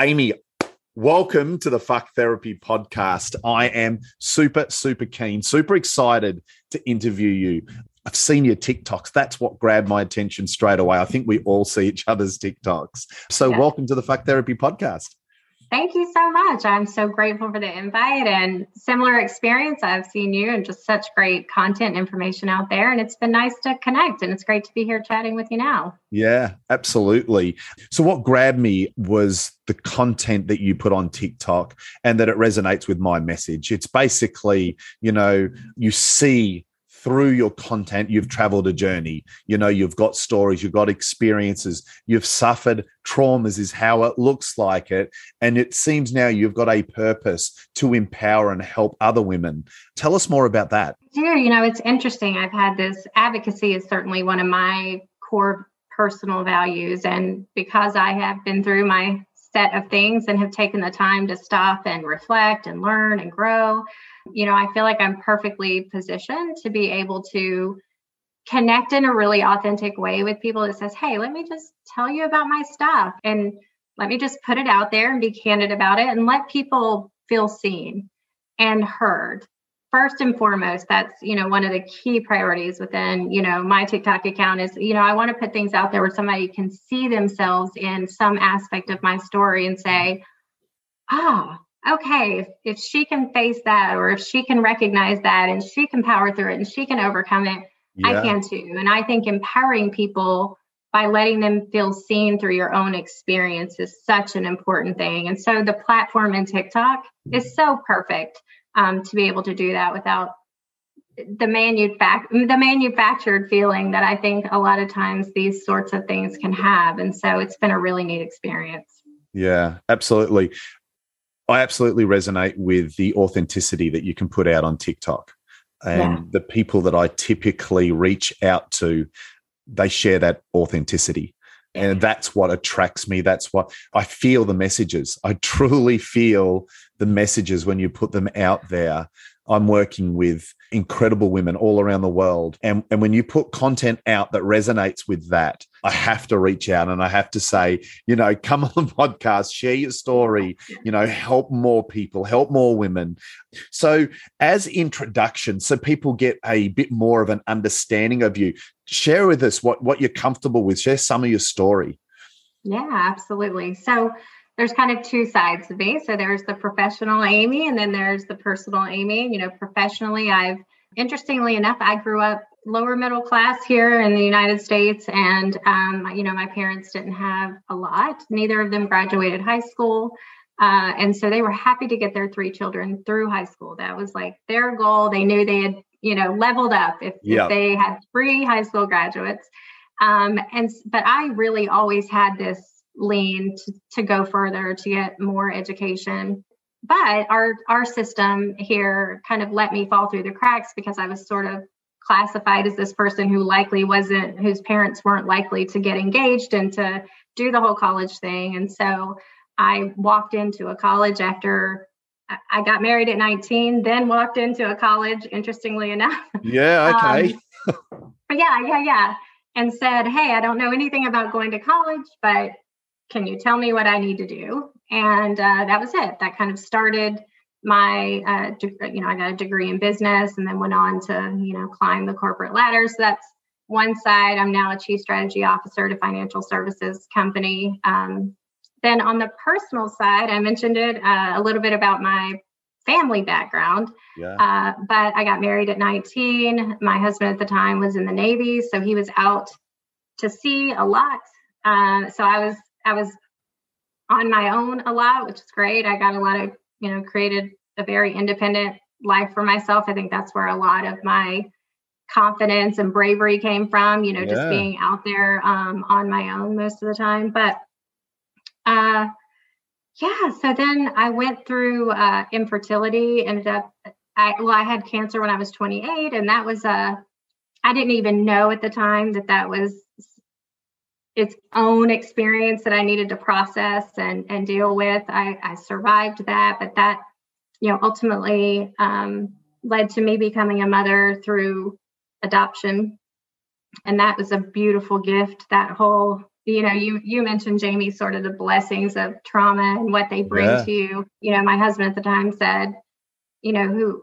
Amy, welcome to the Fuck Therapy podcast. I am super, super keen, super excited to interview you. I've seen your TikToks. That's what grabbed my attention straight away. I think we all see each other's TikToks. So, yeah. welcome to the Fuck Therapy podcast. Thank you so much. I'm so grateful for the invite and similar experience. I've seen you and just such great content information out there. And it's been nice to connect. And it's great to be here chatting with you now. Yeah, absolutely. So, what grabbed me was the content that you put on TikTok and that it resonates with my message. It's basically, you know, you see through your content, you've traveled a journey. You know, you've got stories, you've got experiences, you've suffered traumas, is how it looks like it. And it seems now you've got a purpose to empower and help other women. Tell us more about that. Yeah, you know, it's interesting. I've had this advocacy is certainly one of my core personal values. And because I have been through my set of things and have taken the time to stop and reflect and learn and grow, you know, I feel like I'm perfectly positioned to be able to connect in a really authentic way with people that says, Hey, let me just tell you about my stuff and let me just put it out there and be candid about it and let people feel seen and heard. First and foremost, that's, you know, one of the key priorities within, you know, my TikTok account is, you know, I want to put things out there where somebody can see themselves in some aspect of my story and say, ah, oh, okay, if, if she can face that or if she can recognize that and she can power through it and she can overcome it, yeah. I can too. And I think empowering people by letting them feel seen through your own experience is such an important thing. And so the platform in TikTok is so perfect um, to be able to do that without the manufact the manufactured feeling that I think a lot of times these sorts of things can have. And so it's been a really neat experience. Yeah, absolutely. I absolutely resonate with the authenticity that you can put out on TikTok. And yeah. the people that I typically reach out to, they share that authenticity. And that's what attracts me. That's what I feel the messages. I truly feel the messages when you put them out there. I'm working with incredible women all around the world. And, and when you put content out that resonates with that, I have to reach out and I have to say, you know, come on the podcast, share your story, you know, help more people, help more women. So, as introduction, so people get a bit more of an understanding of you, share with us what, what you're comfortable with, share some of your story. Yeah, absolutely. So, there's kind of two sides of me. So there's the professional Amy, and then there's the personal Amy. You know, professionally, I've interestingly enough, I grew up lower middle class here in the United States, and um, you know, my parents didn't have a lot. Neither of them graduated high school. Uh, and so they were happy to get their three children through high school. That was like their goal. They knew they had, you know, leveled up if, yep. if they had three high school graduates. Um, and but I really always had this lean to, to go further to get more education but our our system here kind of let me fall through the cracks because i was sort of classified as this person who likely wasn't whose parents weren't likely to get engaged and to do the whole college thing and so i walked into a college after i got married at 19 then walked into a college interestingly enough yeah okay um, yeah yeah yeah and said hey i don't know anything about going to college but can you tell me what I need to do? And uh, that was it. That kind of started my, uh, de- you know, I got a degree in business and then went on to, you know, climb the corporate ladder. So that's one side. I'm now a chief strategy officer at a financial services company. Um, then on the personal side, I mentioned it uh, a little bit about my family background. Yeah. Uh, but I got married at 19. My husband at the time was in the Navy, so he was out to sea a lot. Uh, so I was I was on my own a lot, which is great. I got a lot of, you know, created a very independent life for myself. I think that's where a lot of my confidence and bravery came from, you know, yeah. just being out there um, on my own most of the time. But uh, yeah, so then I went through uh, infertility, ended up, I, well, I had cancer when I was 28, and that was a, uh, I didn't even know at the time that that was its own experience that I needed to process and, and deal with. I, I survived that, but that, you know, ultimately um, led to me becoming a mother through adoption. And that was a beautiful gift. That whole you know, you you mentioned Jamie sort of the blessings of trauma and what they bring Yeah. to you. You know, my husband at the time said, you know, who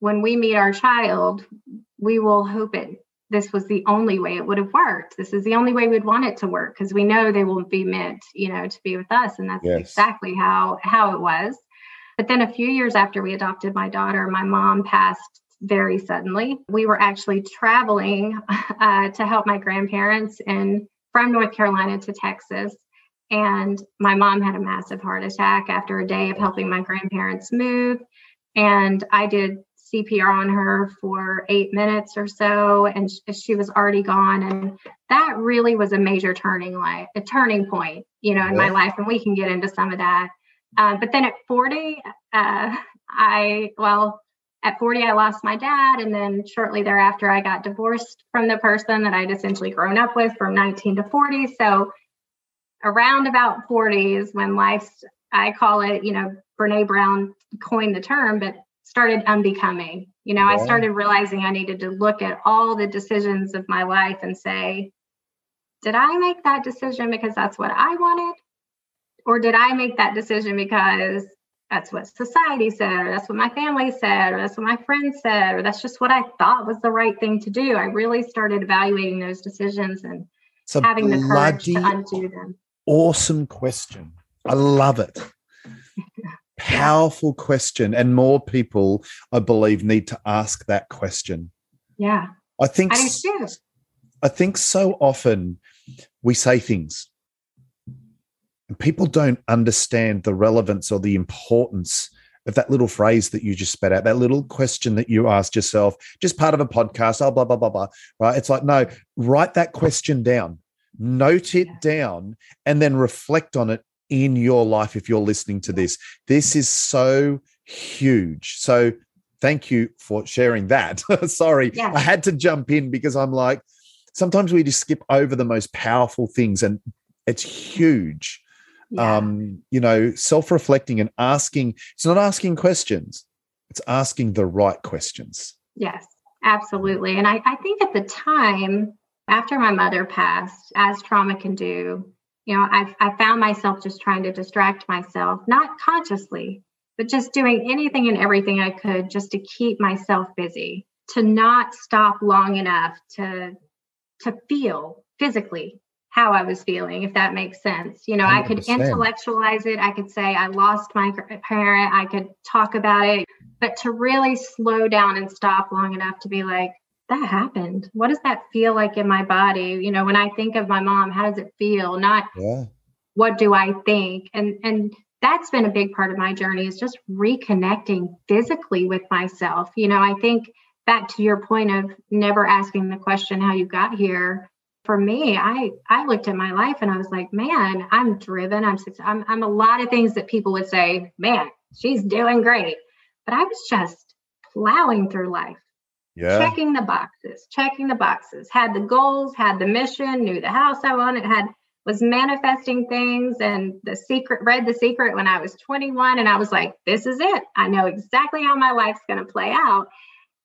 when we meet our child, we will hope it this was the only way it would have worked. This is the only way we'd want it to work because we know they will be meant, you know, to be with us. And that's Yes. exactly how how it was. But then a few years after we adopted my daughter, my mom passed very suddenly. We were actually traveling uh, to help my grandparents and from North Carolina to Texas. And my mom had a massive heart attack after a day of helping my grandparents move. And I did CPR on her for eight minutes or so, and sh- she was already gone. And that really was a major turning light, a turning point, you know, in my life. And we can get into some of that. Uh, but then at 40, uh, I, well, at 40, I lost my dad. And then shortly thereafter, I got divorced from the person that I'd essentially grown up with from 19 to 40. So around about 40 is when life's, I call it, you know, Brene Brown coined the term, but started unbecoming. You know, I started realizing I needed to look at all the decisions of my life and say, did I make that decision because that's what I wanted? Or did I make that decision because that's what society said, or that's what my family said, or that's what my friends said, or that's just what I thought was the right thing to do? I really started evaluating those decisions and It's having the courage to undo them. awesome question. I love it. Powerful question. And more people, I believe, need to ask that question. Yeah, I think I do. I think so often we say things and people don't understand the relevance or the importance of that little phrase that you just spat out, that little question that you asked yourself, just part of a podcast, oh, blah, blah, blah, blah. Right. It's like, no, write that question down, note it Yeah. down, and then reflect on it in your life if you're listening to this. This is so huge. So thank you for sharing that. Sorry, Yeah. I had to jump in because I'm like, sometimes we just skip over the most powerful things and it's huge Yeah. um you know self-reflecting and asking it's not asking questions it's asking the right questions Yes, absolutely. And I, I think at the time, after my mother passed, as trauma can do, you know, I, I found myself just trying to distract myself, not consciously, but just doing anything and everything I could just to keep myself busy, to not stop long enough to to feel physically how I was feeling, if that makes sense. You know, I could intellectualize it. I could say I lost my parent. I could talk about it but to really slow down and stop long enough to be like that happened? What does that feel like in my body? You know when i think of my mom how does it feel? Not yeah. what do i think? And and that's been a big part of my journey is just reconnecting physically with myself. You know i think back to your point of never asking the question how you got here? For me i i looked at my life and i was like man i'm driven. I'm i'm, I'm a lot of things that people would say man she's doing great but i was just plowing through life yeah checking the boxes, checking the boxes, had the goals, had the mission, knew the house I wanted, had was manifesting things and the secret read the secret when I was 21 and I was like this is it. I know exactly how my life's going to play out.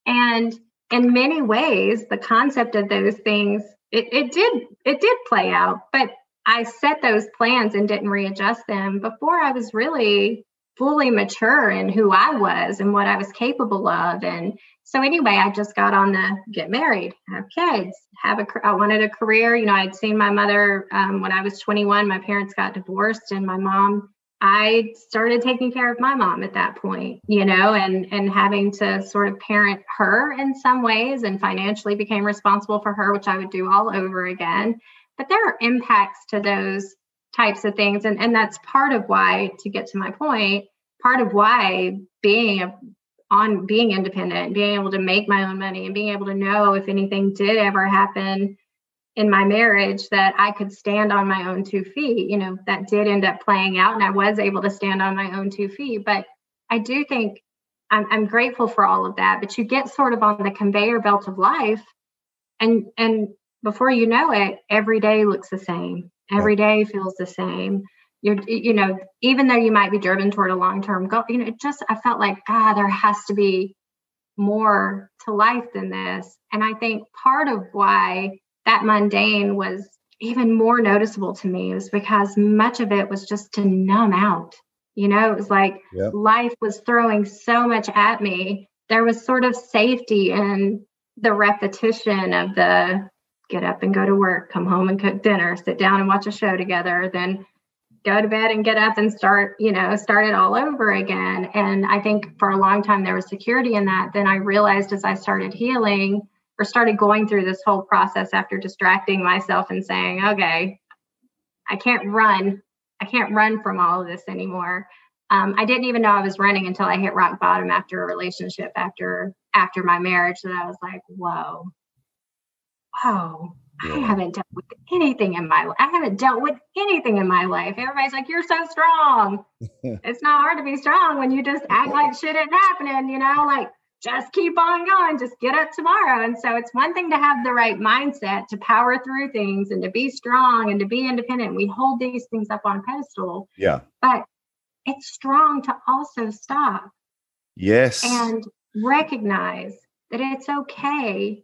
And in many ways the concept of those things it, it did it did play out, but I set those plans and didn't readjust them before I was really fully mature in who I was and what I was capable of and so anyway, I just got on the get married, have kids, have a. I wanted a career. You know, I'd seen my mother um, when I was 21. My parents got divorced, and my mom. I started taking care of my mom at that point, you know, and and having to sort of parent her in some ways, and financially became responsible for her, which I would do all over again. But there are impacts to those types of things, and and that's part of why, to get to my point, part of why being a on being independent, being able to make my own money and being able to know if anything did ever happen in my marriage that I could stand on my own two feet. You know, that did end up playing out and I was able to stand on my own two feet. But I do think I'm, I'm grateful for all of that. But you get sort of on the conveyor belt of life and and before you know it, every day looks the same. Every day feels the same you're you know even though you might be driven toward a long-term goal you know it just i felt like god there has to be more to life than this and i think part of why that mundane was even more noticeable to me was because much of it was just to numb out. You know, it was like yep. life was throwing so much at me. There was sort of safety in the repetition of the get up and go to work, come home and cook dinner, sit down and watch a show together, then go to bed and get up and start, you know, start it all over again. And I think for a long time there was security in that. Then I realized as I started healing or started going through this whole process after distracting myself and saying, okay, I can't run. I can't run from all of this anymore. Um, I didn't even know I was running until I hit rock bottom after a relationship, after after my marriage. That I was like, whoa, whoa, yeah. I haven't dealt with anything in my life. I haven't dealt with anything in my life. Everybody's like, you're so strong. it's not hard to be strong when you just act like shit isn't happening, you know, like just keep on going, just get up tomorrow. And so it's one thing to have the right mindset to power through things and to be strong and to be independent. We hold these things up on a pedestal. Yeah. But it's strong to also stop. Yes. And recognize that it's okay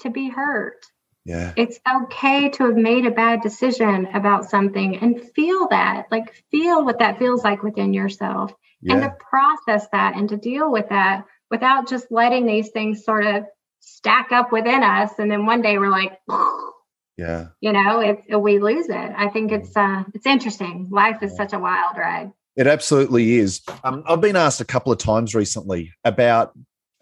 to be hurt. Yeah. It's okay to have made a bad decision about something and feel that, like feel what that feels like within yourself yeah. and to process that and to deal with that without just letting these things sort of stack up within us and then one day we're like yeah. you know it, we lose it. I think it's uh it's interesting. Life is such a wild ride. It absolutely is. Um, i've been asked a couple of times recently about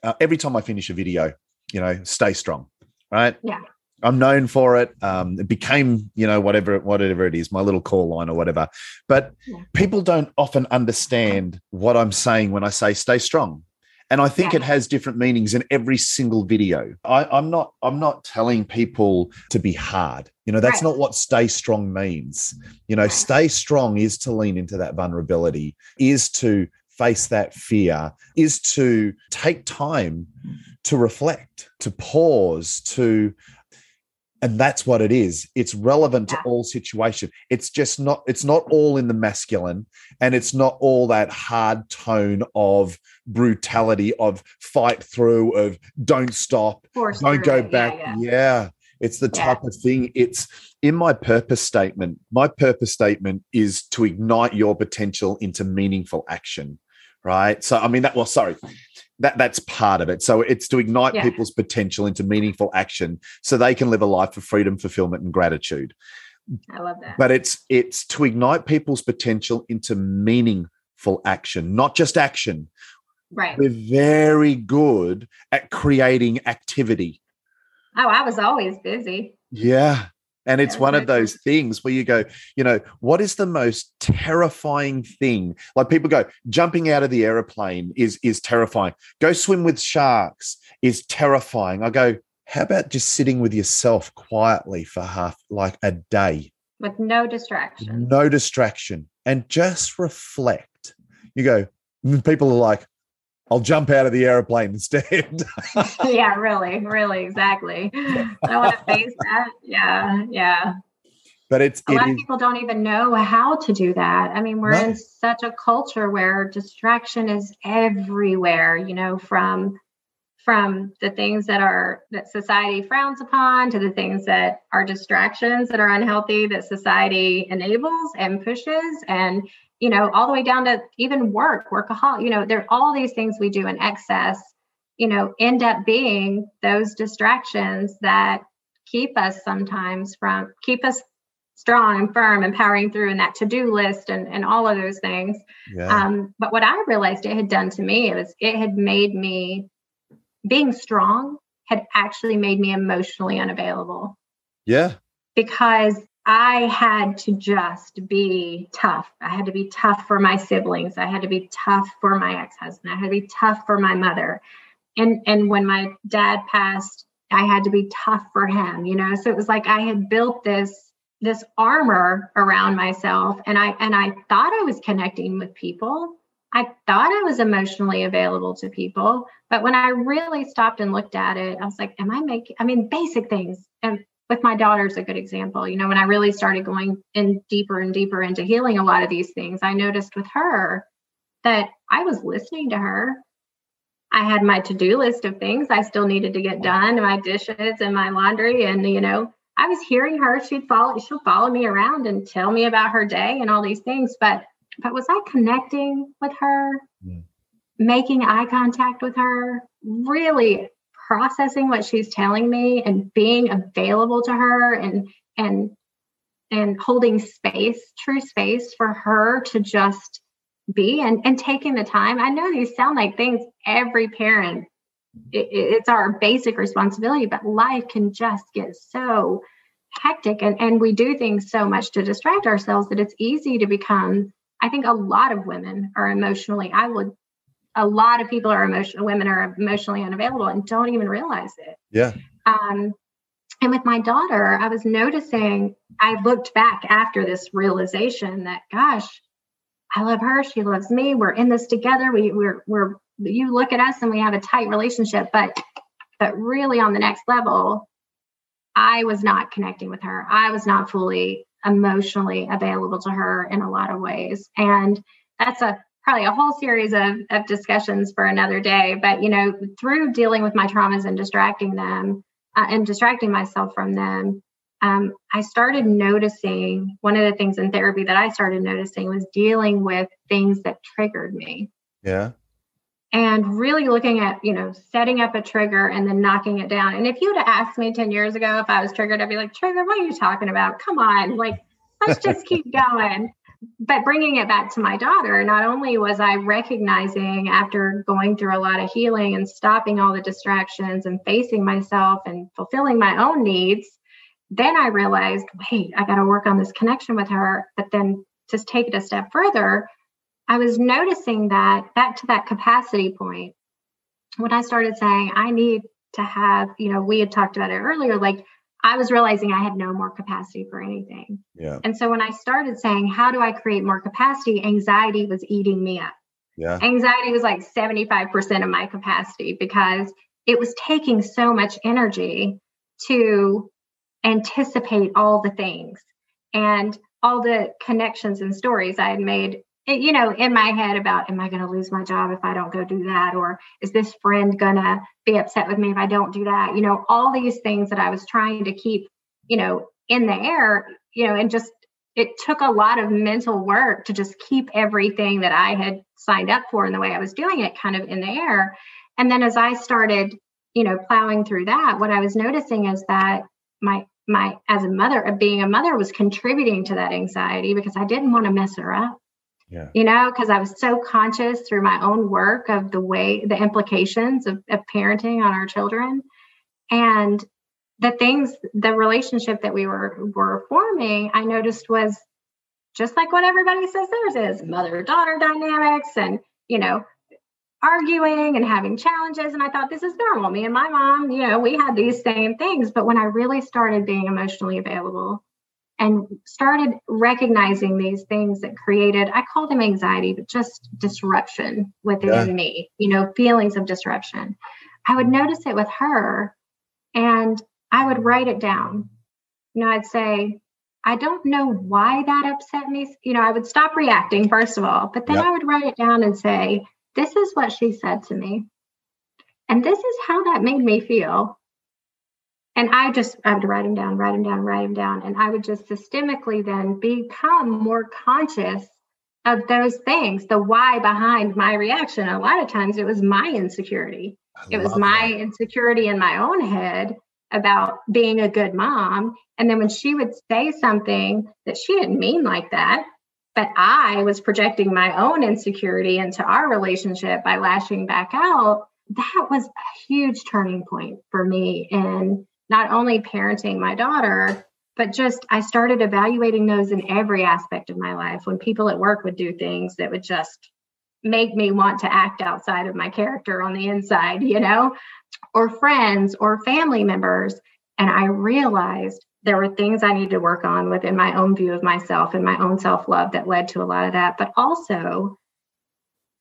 uh, every time i finish a video you know stay strong right yeah I'm known for it. Um, it became, you know, whatever whatever it is, my little call line or whatever. But yeah. people don't often understand what I'm saying when I say stay strong. And I think yeah. it has different meanings in every single video. I, am not I'm not telling people to be hard. You know, that's right. not what stay strong means. You know, stay strong is to lean into that vulnerability, is to face that fear, is to take time to reflect, to pause, to and that's what it is. It's relevant to all situation it's just not it's not all in the masculine and it's not all that hard tone of brutality of fight through of don't stop Force don't go back yeah, yeah. yeah, it's the type of thing. It's in my purpose statement. My purpose statement is to ignite your potential into meaningful action right so i mean that well sorry that that's part of it. So it's to ignite yeah. people's potential into meaningful action so they can live a life of freedom, fulfillment, and gratitude. I love that. But it's it's to ignite people's potential into meaningful action, not just action. Right. We're very good at creating activity. Oh, I was always busy. Yeah. And it's one of those things where you go, you know, what is the most terrifying thing? Like people go, jumping out of the aeroplane is is terrifying. Go swim with sharks is terrifying. I go, how about just sitting with yourself quietly for half like a day? With no distraction. No distraction. And just reflect. You go, mm, people are like, I'll jump out of the airplane instead. yeah, really, really, exactly. I want to face that. Yeah, yeah. But it's a lot of people don't even know how to do that. I mean, we're no. in such a culture where distraction is everywhere. You know, from from the things that are that society frowns upon to the things that are distractions that are unhealthy that society enables and pushes and you know, all the way down to even work, workaholic, you know, there are all these things we do in excess, you know, end up being those distractions that keep us sometimes from keep us strong and firm and powering through in that to-do list and, and all of those things. Yeah. Um, but what I realized it had done to me was it had made me being strong had actually made me emotionally unavailable. Yeah. Because I had to just be tough. I had to be tough for my siblings. I had to be tough for my ex-husband. I had to be tough for my mother. And and when my dad passed, I had to be tough for him, you know. So it was like I had built this this armor around myself and I and I thought I was connecting with people. I thought I was emotionally available to people, but when I really stopped and looked at it, I was like, am I making I mean basic things with my daughter's a good example. You know, when I really started going in deeper and deeper into healing a lot of these things, I noticed with her that I was listening to her. I had my to-do list of things I still needed to get done, my dishes and my laundry and you know, I was hearing her. She'd follow, she'll follow me around and tell me about her day and all these things. But but was I connecting with her, mm. making eye contact with her, really processing what she's telling me and being available to her and and and holding space, true space for her to just be and, and taking the time. I know these sound like things every parent, it, it's our basic responsibility, but life can just get so hectic and, and we do things so much to distract ourselves that it's easy to become. I think a lot of women are emotionally, I would, a lot of people are emotional, women are emotionally unavailable and don't even realize it. Yeah. Um, and with my daughter, I was noticing, I looked back after this realization that, gosh, I love her. She loves me. We're in this together. We, we're, we're, you look at us and we have a tight relationship, but, but really on the next level, I was not connecting with her. I was not fully emotionally available to her in a lot of ways. And that's a probably a whole series of, of discussions for another day. But, you know, through dealing with my traumas and distracting them uh, and distracting myself from them, um, I started noticing one of the things in therapy that I started noticing was dealing with things that triggered me. Yeah. And really looking at, you know, setting up a trigger and then knocking it down. And if you would have asked me 10 years ago if I was triggered, I'd be like, Trigger, what are you talking about? Come on. Like, let's just keep going. But bringing it back to my daughter, not only was I recognizing after going through a lot of healing and stopping all the distractions and facing myself and fulfilling my own needs, then I realized, wait, I got to work on this connection with her. But then just take it a step further, I was noticing that back to that capacity point, when I started saying, I need to have, you know, we had talked about it earlier, like I was realizing I had no more capacity for anything. Yeah. And so when I started saying, how do I create more capacity? Anxiety was eating me up. Yeah. Anxiety was like 75% of my capacity because it was taking so much energy to anticipate all the things and all the connections and stories I had made, you know, in my head about, am I going to lose my job if I don't go do that? Or is this friend going to be upset with me if I don't do that? You know, all these things that I was trying to keep, you know, in the air, you know, and just it took a lot of mental work to just keep everything that I had signed up for and the way I was doing it kind of in the air. And then as I started, you know, plowing through that, what I was noticing is that my my as a mother being a mother was contributing to that anxiety because I didn't want to mess her up. Yeah. You know, because I was so conscious through my own work of the way the implications of, of parenting on our children. And the things, the relationship that we were were forming, I noticed was just like what everybody says theirs is mother-daughter dynamics and you know arguing and having challenges. And I thought this is normal. Me and my mom, you know, we had these same things. But when I really started being emotionally available and started recognizing these things that created, I call them anxiety, but just disruption within yeah. me, you know, feelings of disruption, I would notice it with her and I would write it down. You know, I'd say, I don't know why that upset me. You know, I would stop reacting, first of all, but then yep. I would write it down and say, this is what she said to me. And this is how that made me feel. And I just, I would write them down, write them down, write them down. And I would just systemically then become more conscious of those things, the why behind my reaction. A lot of times it was my insecurity. it was my that. insecurity in my own head about being a good mom. And then when she would say something that she didn't mean like that, but I was projecting my own insecurity into our relationship by lashing back out. That was a huge turning point for me in not only parenting my daughter, but just I started evaluating those in every aspect of my life. When people at work would do things that would just make me want to act outside of my character on the inside, you know, or friends or family members. And I realized there were things I needed to work on within my own view of myself and my own self love that led to a lot of that. But also,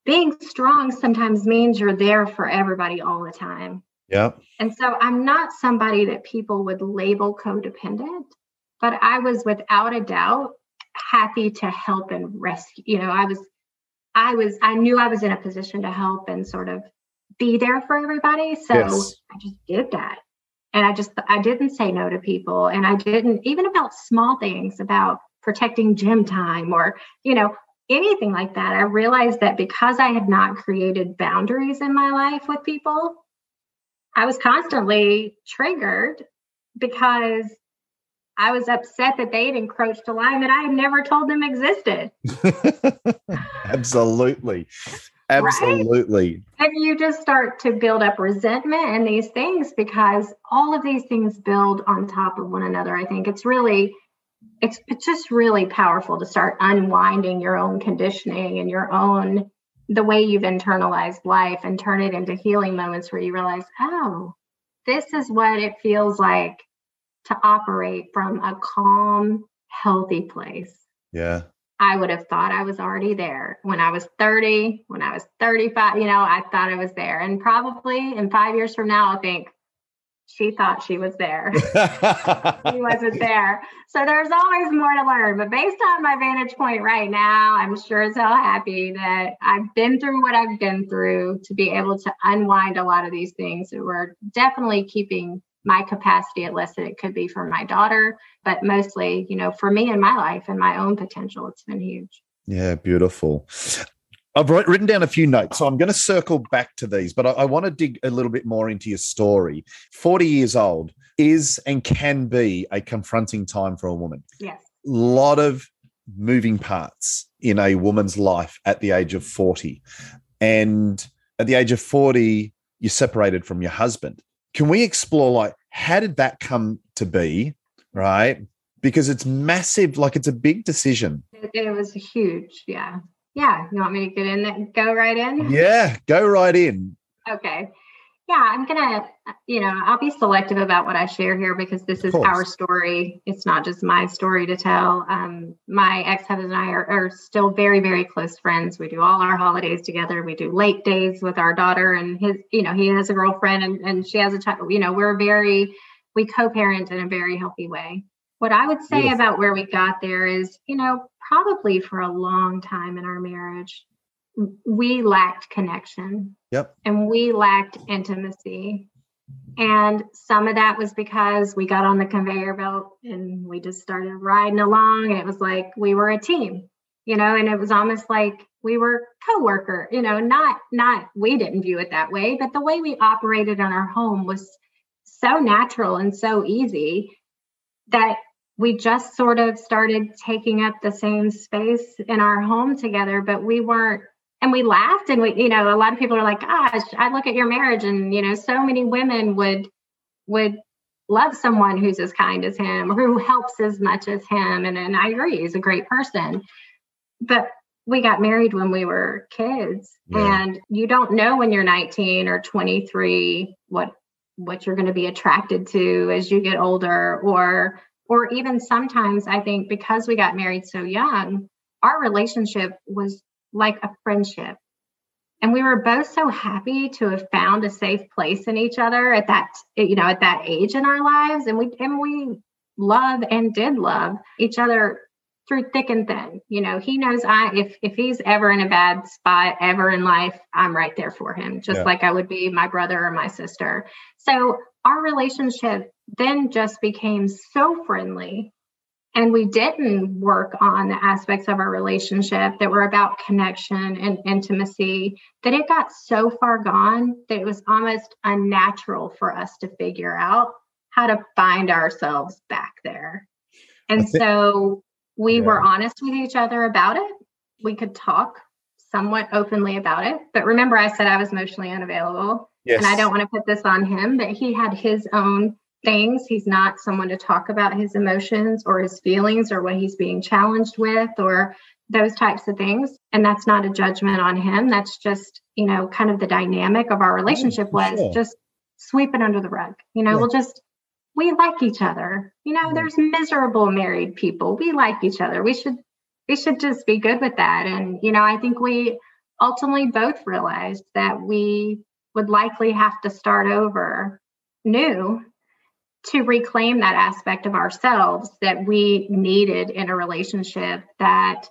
being strong sometimes means you're there for everybody all the time. Yeah. And so I'm not somebody that people would label codependent, but I was without a doubt happy to help and rescue. You know, I was, I was, I knew I was in a position to help and sort of be there for everybody. So yes. I just did that. and I just I didn't say no to people and I didn't even about small things about protecting gym time or you know anything like that. I realized that because I had not created boundaries in my life with people, I was constantly triggered because I was upset that they'd encroached a line that I had never told them existed. Absolutely. Absolutely. Right? And you just start to build up resentment and these things because all of these things build on top of one another. I think it's really it's it's just really powerful to start unwinding your own conditioning and your own the way you've internalized life and turn it into healing moments where you realize, oh, this is what it feels like to operate from a calm, healthy place. Yeah. I would have thought I was already there when I was 30, when I was 35, you know, I thought I was there. And probably in five years from now, I'll think, she thought she was there. she wasn't there. So there's always more to learn. But based on my vantage point right now, I'm sure as hell happy that I've been through what I've been through to be able to unwind a lot of these things that were definitely keeping my capacity at less than it could be for my daughter, but mostly, you know, for me and my life and my own potential, it's been huge. Yeah, beautiful. I've written down a few notes, so I'm going to circle back to these, but I, I, want to dig a little bit more into your story. 40 years old is and can be a confronting time for a woman. Yes. A lot of moving parts in a woman's life at the age of 40. And at the age of 40, you're separated from your husband. Can we explore, like, how did that come to be? Right. Because it's massive, like, it's a big decision. It, it was huge. Yeah. Yeah, you want me to get in there? Go right in? Yeah, go right in. Okay. Yeah, I'm gonna, you know, I'll be selective about what I share here because this is our story. It's not just my story to tell. Um, my ex-husband and I are, are still very, very close friends. We do all our holidays together. We do late days with our daughter, and his, you know, he has a girlfriend and, and she has a child. You know, we're very, we co-parent in a very healthy way. What I would say Beautiful. about where we got there is, you know, probably for a long time in our marriage, we lacked connection. Yep. And we lacked intimacy. And some of that was because we got on the conveyor belt and we just started riding along. And it was like we were a team, you know, and it was almost like we were co-worker, you know, not not we didn't view it that way, but the way we operated in our home was so natural and so easy that we just sort of started taking up the same space in our home together, but we weren't and we laughed and we you know a lot of people are like gosh i look at your marriage and you know so many women would would love someone who's as kind as him or who helps as much as him and, and i agree he's a great person but we got married when we were kids yeah. and you don't know when you're 19 or 23 what what you're going to be attracted to as you get older or or even sometimes I think because we got married so young, our relationship was like a friendship. And we were both so happy to have found a safe place in each other at that, you know, at that age in our lives. And we and we love and did love each other through thick and thin. You know, he knows I if if he's ever in a bad spot ever in life, I'm right there for him, just yeah. like I would be my brother or my sister. So our relationship then just became so friendly and we didn't work on the aspects of our relationship that were about connection and intimacy that it got so far gone that it was almost unnatural for us to figure out how to find ourselves back there and think, so we yeah. were honest with each other about it we could talk somewhat openly about it but remember i said i was emotionally unavailable yes. and i don't want to put this on him but he had his own things. He's not someone to talk about his emotions or his feelings or what he's being challenged with or those types of things. And that's not a judgment on him. That's just, you know, kind of the dynamic of our relationship was sure. just sweep it under the rug. You know, yeah. we'll just, we like each other. You know, yeah. there's miserable married people. We like each other. We should, we should just be good with that. And, you know, I think we ultimately both realized that we would likely have to start over new to reclaim that aspect of ourselves that we needed in a relationship that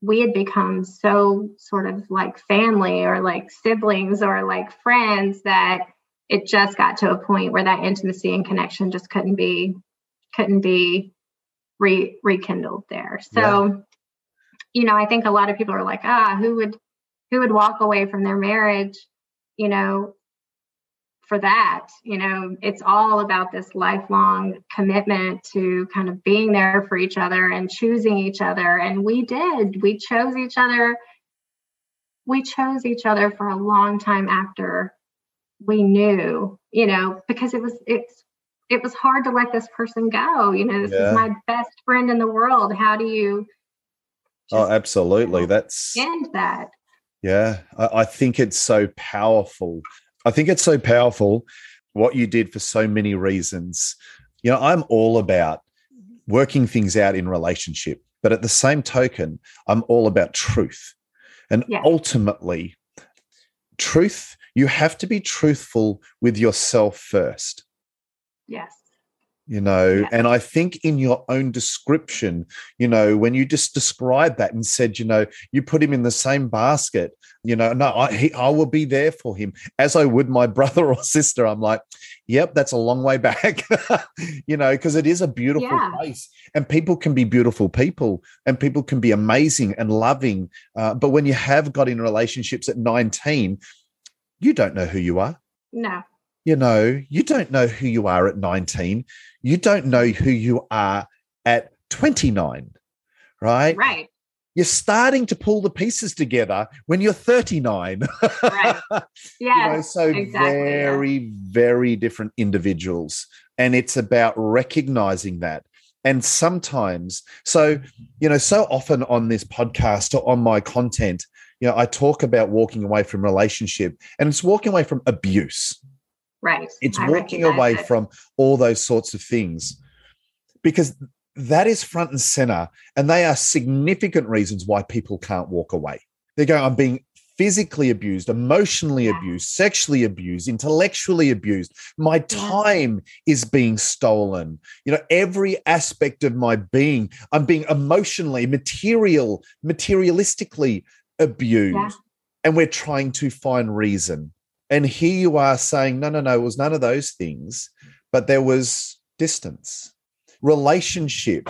we had become so sort of like family or like siblings or like friends that it just got to a point where that intimacy and connection just couldn't be couldn't be re- rekindled there. So. You know, I think a lot of people are like, ah, who would who would walk away from their marriage, you know, for that? You know, it's all about this lifelong commitment to kind of being there for each other and choosing each other. And we did. We chose each other. We chose each other for a long time after we knew, you know, because it was it's it was hard to let this person go. You know, this yeah. is my best friend in the world. How do you? Oh, absolutely. That's end that. Yeah, I, I think it's so powerful. I think it's so powerful what you did for so many reasons. You know, I'm all about working things out in relationship, but at the same token, I'm all about truth. And yeah. ultimately, truth, you have to be truthful with yourself first. Yes. You know, yeah. and I think in your own description, you know, when you just described that and said, you know, you put him in the same basket, you know, no, I, he, I will be there for him as I would my brother or sister. I'm like, yep, that's a long way back, you know, because it is a beautiful yeah. place and people can be beautiful people and people can be amazing and loving. Uh, but when you have got in relationships at 19, you don't know who you are. No. You know, you don't know who you are at 19. You don't know who you are at 29, right? Right. You're starting to pull the pieces together when you're 39. right. Yeah. you know, so exactly, very, yeah. very different individuals. And it's about recognizing that. And sometimes, so, you know, so often on this podcast or on my content, you know, I talk about walking away from relationship and it's walking away from abuse. Right. It's I walking away it. from all those sorts of things because that is front and center. And they are significant reasons why people can't walk away. They're going, I'm being physically abused, emotionally yeah. abused, sexually abused, intellectually abused. My time yeah. is being stolen. You know, every aspect of my being, I'm being emotionally, material, materialistically abused. Yeah. And we're trying to find reason. And here you are saying, no, no, no, it was none of those things, but there was distance. Relationship.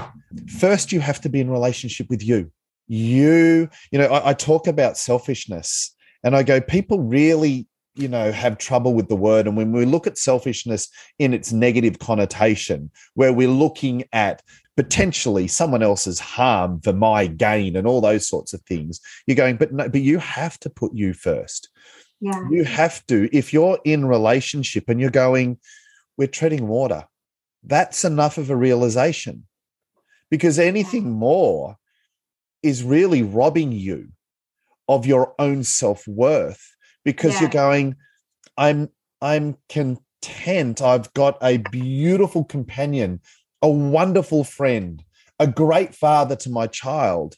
First, you have to be in relationship with you. You, you know, I, I talk about selfishness and I go, people really you know have trouble with the word and when we look at selfishness in its negative connotation where we're looking at potentially someone else's harm for my gain and all those sorts of things you're going but no but you have to put you first yeah. You have to if you're in relationship and you're going we're treading water that's enough of a realization. Because anything more is really robbing you of your own self-worth because yeah. you're going i'm i'm content. I've got a beautiful companion a wonderful friend a great father to my child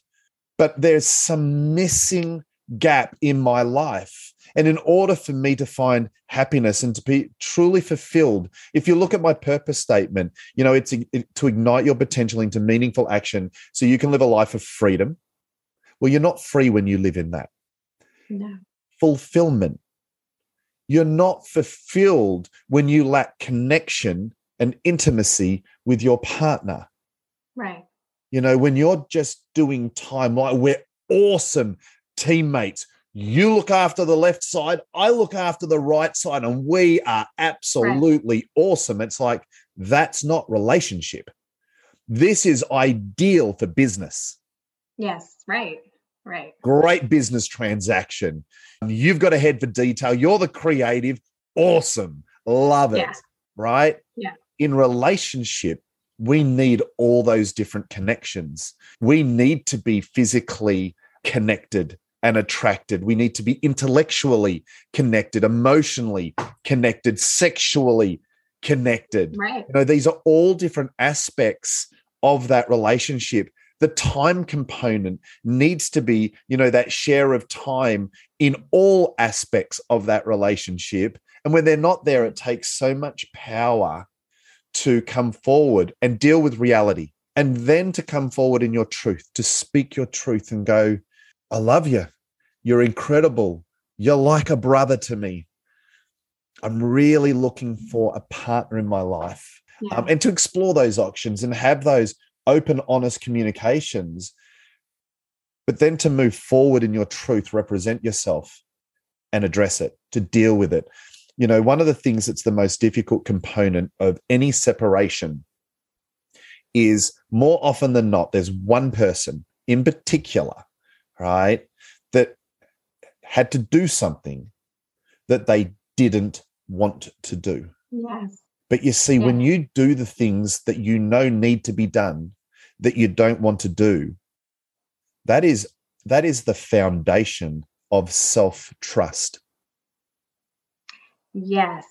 but there's some missing gap in my life and in order for me to find happiness and to be truly fulfilled, if you look at my purpose statement, you know, it's to ignite your potential into meaningful action so you can live a life of freedom. Well, you're not free when you live in that. No. Fulfillment. You're not fulfilled when you lack connection and intimacy with your partner. Right. You know, when you're just doing time, like we're awesome teammates you look after the left side, I look after the right side, and we are absolutely right. awesome. It's like that's not relationship. This is ideal for business. Yes, right, right. Great business transaction. You've got a head for detail. You're the creative. Awesome. Love it. Yeah. Right? Yeah. In relationship, we need all those different connections. We need to be physically connected and attracted. We need to be intellectually connected, emotionally connected, sexually connected. Right. You know, these are all different aspects of that relationship. The time component needs to be, you know, that share of time in all aspects of that relationship. And when they're not there, it takes so much power to come forward and deal with reality and then to come forward in your truth, to speak your truth and go, I love you. You're incredible. You're like a brother to me. I'm really looking for a partner in my life. Yeah. Um, and to explore those options and have those open, honest communications. But then to move forward in your truth, represent yourself and address it, to deal with it. You know, one of the things that's the most difficult component of any separation is more often than not, there's one person in particular, right, that had to do something that they didn't want to do. Yes. But you see, when you do the things that you know need to be done that you don't want to do, that is that is the foundation of self-trust. Yes.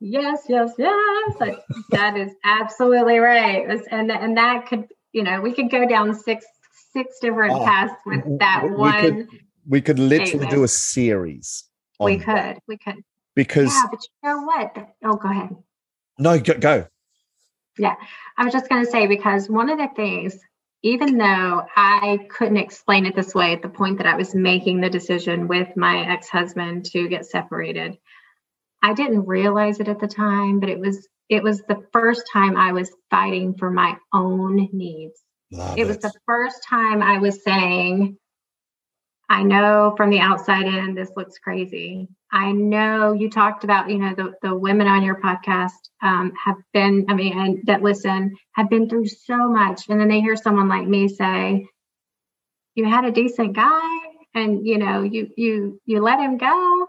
Yes, yes, yes. that is absolutely right. And and that could, you know, we could go down six six different oh, paths with that we one. Could, we could literally do a series. We could. That. We could. Because yeah, but you know what? Oh, go ahead. No, go. go. Yeah, I was just going to say because one of the things, even though I couldn't explain it this way at the point that I was making the decision with my ex husband to get separated, I didn't realize it at the time, but it was it was the first time I was fighting for my own needs. Love it, it was the first time I was saying, I know from the outside in, this looks crazy. I know you talked about, you know, the, the women on your podcast um, have been, I mean, and that listen, have been through so much. And then they hear someone like me say, you had a decent guy and, you know, you, you, you let him go.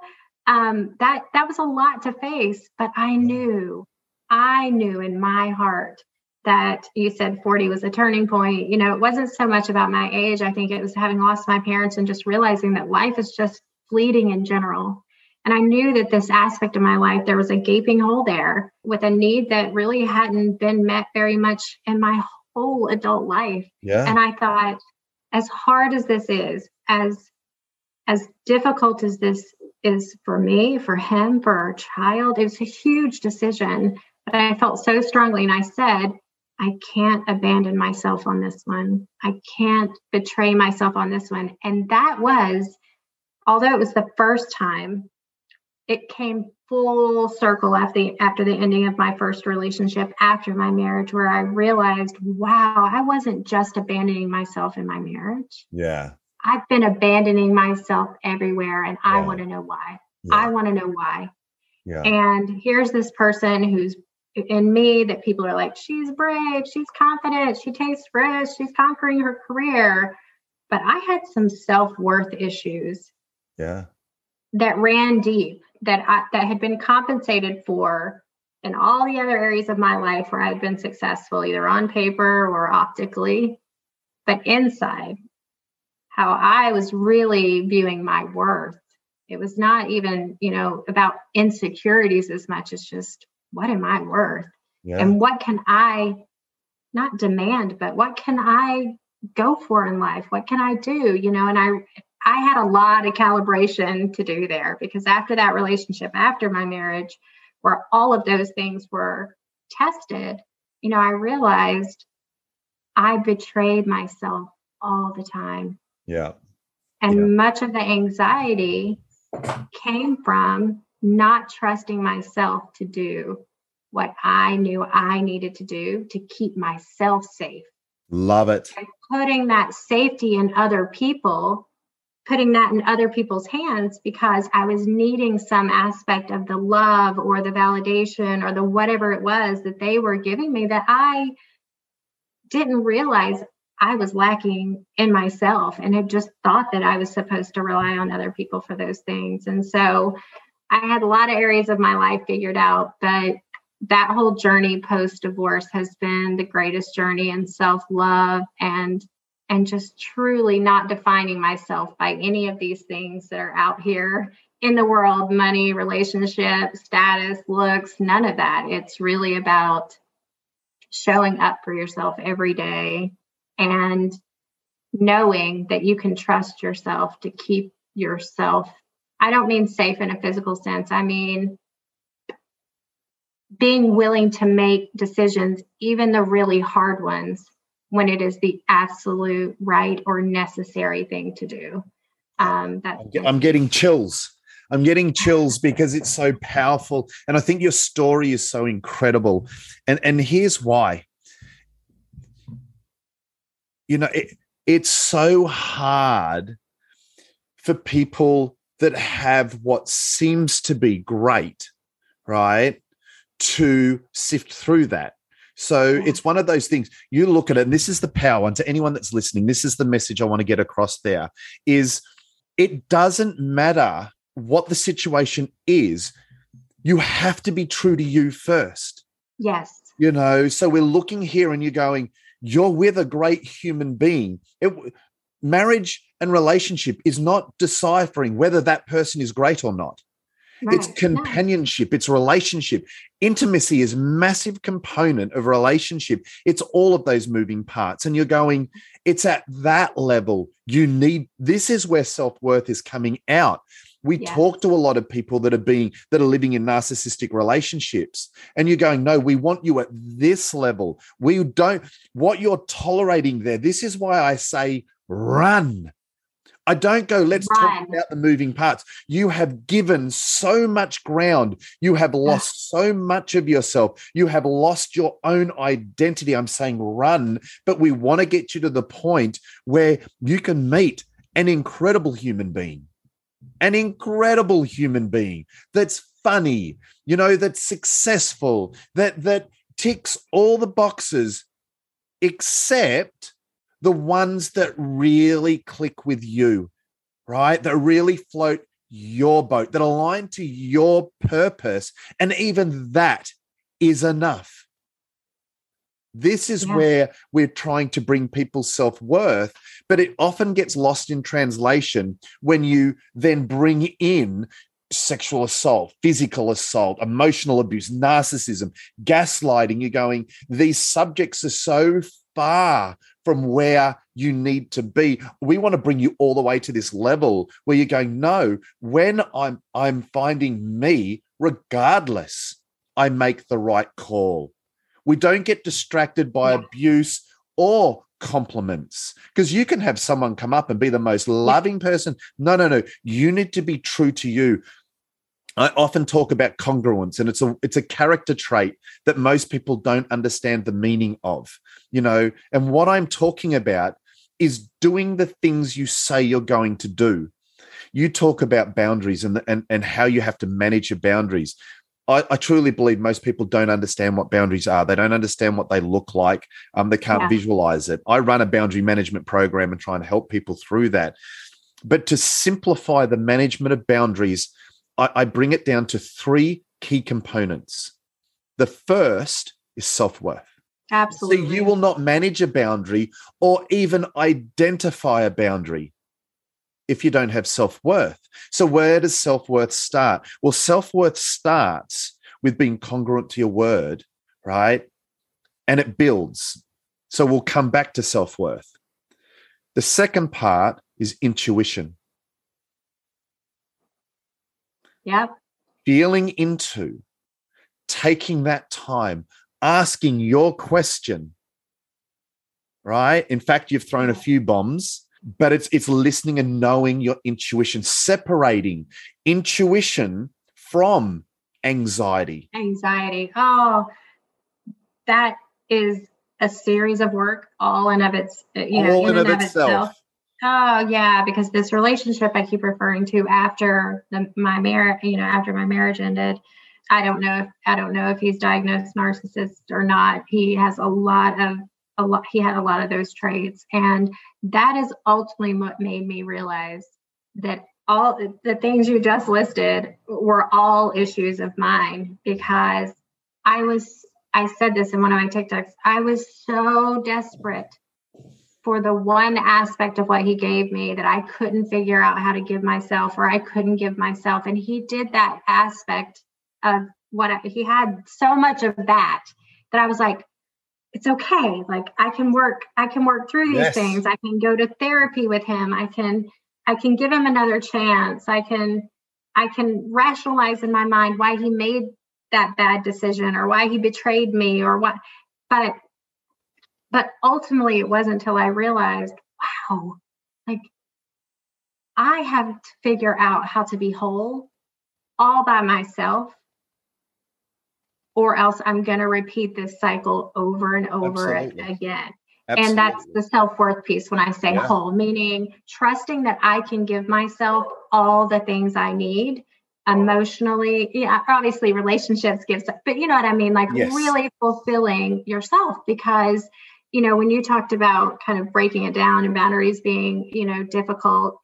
Um, that, that was a lot to face, but I knew, I knew in my heart that you said 40 was a turning point. You know, it wasn't so much about my age. I think it was having lost my parents and just realizing that life is just fleeting in general. And I knew that this aspect of my life, there was a gaping hole there with a need that really hadn't been met very much in my whole adult life. Yeah. And I thought, as hard as this is, as as difficult as this is for me, for him, for our child, it was a huge decision. But I felt so strongly, and I said, I can't abandon myself on this one. I can't betray myself on this one. And that was, although it was the first time, it came full circle after the, after the ending of my first relationship, after my marriage, where I realized, wow, I wasn't just abandoning myself in my marriage. Yeah. I've been abandoning myself everywhere, and yeah. I want to know why. Yeah. I want to know why. Yeah. And here's this person who's in me that people are like, she's brave, she's confident, she takes risks, she's conquering her career. But I had some self worth issues. Yeah. That ran deep, that I, that had been compensated for in all the other areas of my life where I had been successful, either on paper or optically, but inside, how I was really viewing my worth. It was not even, you know, about insecurities as much as just what am I worth? Yeah. And what can I not demand, but what can I go for in life? What can I do? You know, and I I had a lot of calibration to do there because after that relationship, after my marriage, where all of those things were tested, you know, I realized I betrayed myself all the time. Yeah. And yeah. much of the anxiety came from not trusting myself to do what I knew I needed to do to keep myself safe. Love it. And putting that safety in other people, putting that in other people's hands because I was needing some aspect of the love or the validation or the whatever it was that they were giving me that I didn't realize I was lacking in myself and had just thought that I was supposed to rely on other people for those things. And so I had a lot of areas of my life figured out, but that whole journey post divorce has been the greatest journey in self love and and just truly not defining myself by any of these things that are out here in the world money relationship status looks none of that. It's really about showing up for yourself every day and knowing that you can trust yourself to keep yourself I don't mean safe in a physical sense. I mean being willing to make decisions, even the really hard ones, when it is the absolute right or necessary thing to do. Um, that I'm getting chills. I'm getting chills because it's so powerful. And I think your story is so incredible. And, and here's why. You know, it, it's so hard for people that have what seems to be great, right? To sift through that. So it's one of those things you look at it, and this is the power. And to anyone that's listening, this is the message I want to get across there is it doesn't matter what the situation is, you have to be true to you first. Yes. You know, so we're looking here and you're going, you're with a great human being. It, marriage and relationship is not deciphering whether that person is great or not. Right. It's companionship, it's relationship. Intimacy is massive component of relationship. It's all of those moving parts. And you're going, it's at that level. You need this is where self-worth is coming out. We yes. talk to a lot of people that are being that are living in narcissistic relationships, and you're going, no, we want you at this level. We don't what you're tolerating there. This is why I say run. I don't go, let's Run. talk about the moving parts. You have given so much ground. You have lost so much of yourself. You have lost your own identity. I'm saying run, but we want to get you to the point where you can meet an incredible human being, an incredible human being that's funny, you know, that's successful, that that ticks all the boxes except the ones that really click with you, right? That really float your boat, that align to your purpose. And even that is enough. This is yeah. where we're trying to bring people's self worth, but it often gets lost in translation when you then bring in sexual assault, physical assault, emotional abuse, narcissism, gaslighting. You're going, these subjects are so far from where you need to be. We want to bring you all the way to this level where you're going, no, when I'm I'm finding me, regardless, I make the right call. We don't get distracted by yeah. abuse or compliments because you can have someone come up and be the most loving person. No, no, no. You need to be true to you. I often talk about congruence, and it's a it's a character trait that most people don't understand the meaning of. You know, and what I'm talking about is doing the things you say you're going to do. You talk about boundaries and and and how you have to manage your boundaries. I, I, truly believe most people don't understand what boundaries are. They don't understand what they look like. Um, they can't yeah. visualize it. I run a boundary management program and try and help people through that. But to simplify the management of boundaries I, I bring it down to three key components. The first is self worth. Absolutely. So you will not manage a boundary or even identify a boundary if you don't have self worth. So, where does self worth start? Well, self worth starts with being congruent to your word, right? And it builds. So, we'll come back to self worth. The second part is intuition. Yeah. Feeling into, taking that time, asking your question. Right. In fact, you've thrown a few bombs, but it's it's listening and knowing your intuition, separating intuition from anxiety. Anxiety. Oh, that is a series of work all in of its you know all in, of, of itself. itself. Oh yeah, because this relationship I keep referring to after the, my marriage, you know, after my marriage ended, I don't know if I don't know if he's diagnosed narcissist or not. He has a lot of a lot. He had a lot of those traits, and that is ultimately what made me realize that all the things you just listed were all issues of mine because I was. I said this in one of my TikToks. I was so desperate for the one aspect of what he gave me that I couldn't figure out how to give myself or I couldn't give myself. And he did that aspect of what I, he had so much of that that I was like, it's okay. Like I can work, I can work through these yes. things. I can go to therapy with him. I can, I can give him another chance. I can, I can rationalize in my mind why he made that bad decision or why he betrayed me or what. But but ultimately, it wasn't until I realized, wow, like I have to figure out how to be whole all by myself or else I'm going to repeat this cycle over and over Absolutely. again. Absolutely. And that's the self worth piece when I say yeah. whole, meaning trusting that I can give myself all the things I need emotionally. Yeah, obviously relationships gives, but you know what I mean? Like yes. really fulfilling yourself because, you know, when you talked about kind of breaking it down and boundaries being, you know, difficult,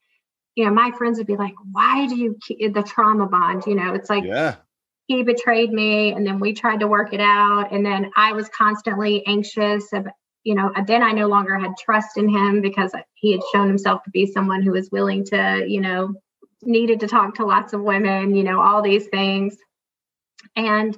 you know, my friends would be like, why do you keep the trauma bond? You know, it's like, yeah. He betrayed me and then we tried to work it out and then i was constantly anxious of you know then i no longer had trust in him because he had shown himself to be someone who was willing to you know needed to talk to lots of women you know all these things. And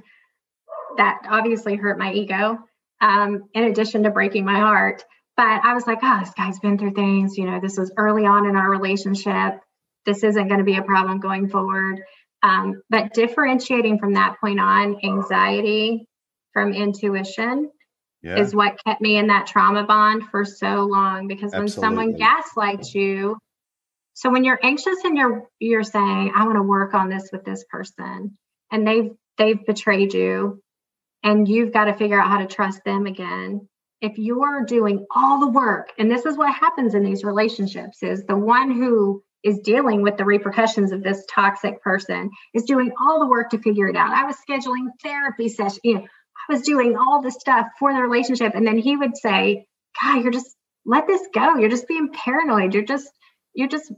that obviously hurt my ego um, in addition to breaking my heart but i was like oh this guy's been through things you know this was early on in our relationship this isn't going to be a problem going forward um, but differentiating from that point on, anxiety from intuition yeah. is what kept me in that trauma bond for so long. Because when someone gaslights you, so when you're anxious and you're you're saying, I want to work on this with this person, and they've they've betrayed you, and you've got to figure out how to trust them again. If you're doing all the work, and this is what happens in these relationships, is the one who is dealing with the repercussions of this toxic person is doing all the work to figure it out. I was scheduling therapy sessions, you know, I was doing all the stuff for the relationship. And then he would say, God, you're just let this go. You're just being paranoid. You're just, you're just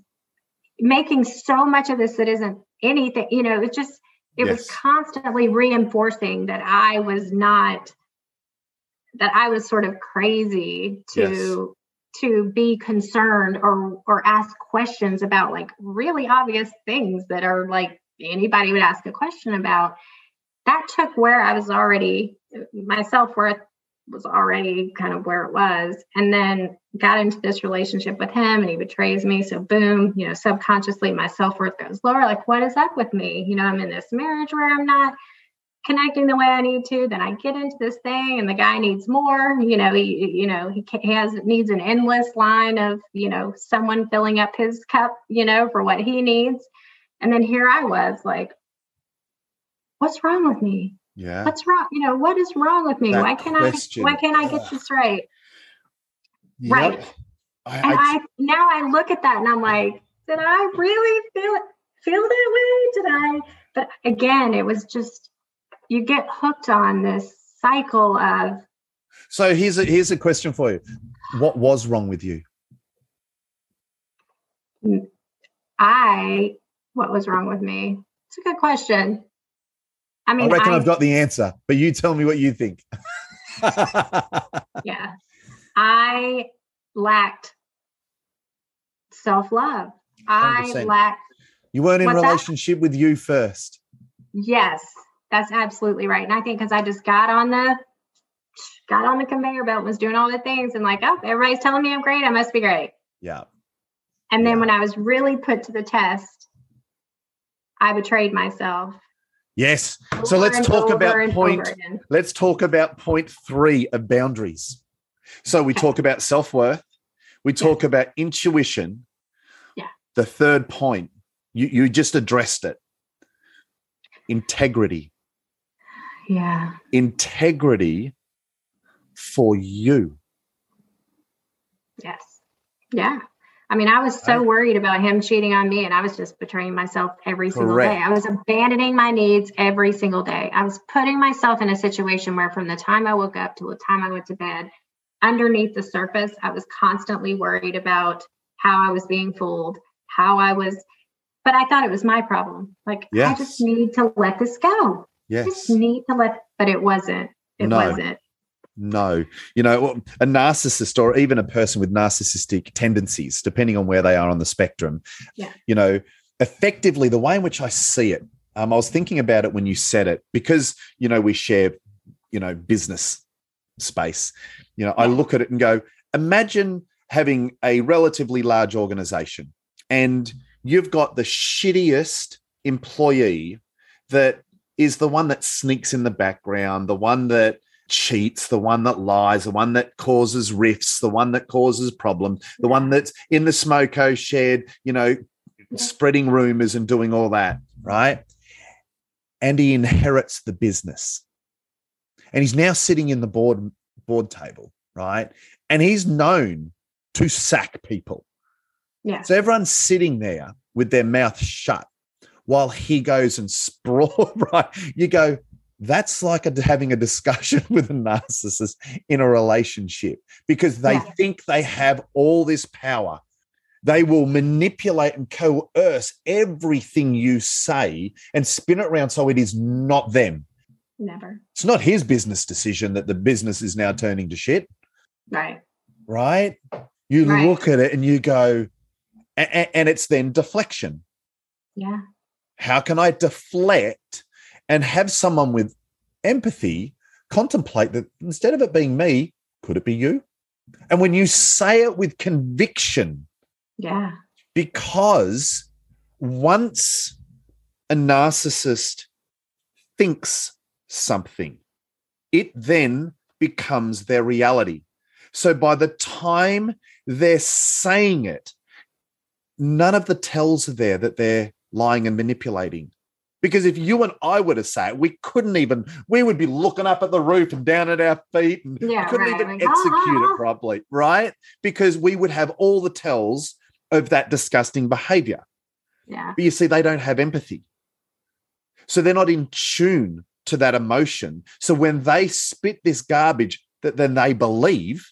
making so much of this that isn't anything, you know, it's just, it yes. was constantly reinforcing that I was not, that I was sort of crazy to to be concerned or or ask questions about like really obvious things that are like anybody would ask a question about that took where i was already my self-worth was already kind of where it was. And then got into this relationship with him and he betrays me. So boom you know subconsciously my self-worth goes lower. Like what is up with me? You know i'm in this marriage where i'm not connecting the way I need to, then I get into this thing and the guy needs more, you know, he, you know, he, he has needs an endless line of, you know, someone filling up his cup, you know, for what he needs. And then here I was like, what's wrong with me? Yeah. What's wrong? You know, what is wrong with me? That why can't question. I, why can't I get this right? Yep. Right. I, and I, I now I look at that and I'm like, did I really feel it, feel that way? Did I? But again, it was just you get hooked on this cycle of so here's a here's a question for you what was wrong with you i what was wrong with me it's a good question i mean i reckon I, have got the answer but you tell me what you think yeah i lacked self-love i 100%. lacked you weren't in a relationship that? with you first yes that's absolutely right. And I think because I just got on the got on the conveyor belt was doing all the things and like, oh, everybody's telling me I'm great. I must be great. Yeah. And then yeah. when I was really put to the test, I betrayed myself. Yes. Over so let's talk about point. Let's talk about point three of boundaries. So we okay. talk about self worth. We talk yeah. about intuition. Yeah. The third point, you you just addressed it. Integrity. Yeah. Integrity for you. Yes. Yeah. I mean, I was so worried about him cheating on me, and I was just betraying myself every Correct. single day. I was abandoning my needs every single day. I was putting myself in a situation where, from the time I woke up to the time I went to bed, underneath the surface, I was constantly worried about how I was being fooled, how I was. But I thought it was my problem. Like, yes. I just need to let this go. Yes. Just need to let, but it wasn't. It no. wasn't. No, you know, a narcissist or even a person with narcissistic tendencies, depending on where they are on the spectrum, yeah. you know, effectively the way in which I see it, um, I was thinking about it when you said it because, you know, we share, you know, business space. You know, yeah. I look at it and go, imagine having a relatively large organization and you've got the shittiest employee that is the one that sneaks in the background, the one that cheats, the one that lies, the one that causes rifts, the one that causes problems, the one that's in the smoko shed, you know, spreading rumors and doing all that, right? and he inherits the business. And he's now sitting in the board board table, right? And he's known to sack people. Yeah. So everyone's sitting there with their mouth shut while he goes and sprawl, right? You go, that's like a, having a discussion with a narcissist in a relationship because they Yeah. think they have all this power. They will manipulate and coerce everything you say and spin it around so it is not them. Never. It's not his business decision that the business is now turning to shit, Right. right? You Right. look at it and you go, a- a- and it's then deflection. Yeah. How can I deflect and have someone with empathy contemplate that instead of it being me, could it be you? And when you say it with conviction, Yeah. because once a narcissist thinks something, it then becomes their reality. So by the time they're saying it, none of the tells are there that they're lying and manipulating. Because if you and I were to say it, we couldn't even, we would be looking up at the roof and down at our feet and Yeah, couldn't right. even Like, execute "Ah." it properly, right? Because we would have all the tells of that disgusting behavior. Yeah. But you see, they don't have empathy. So they're not in tune to that emotion. So when they spit this garbage that then they believe,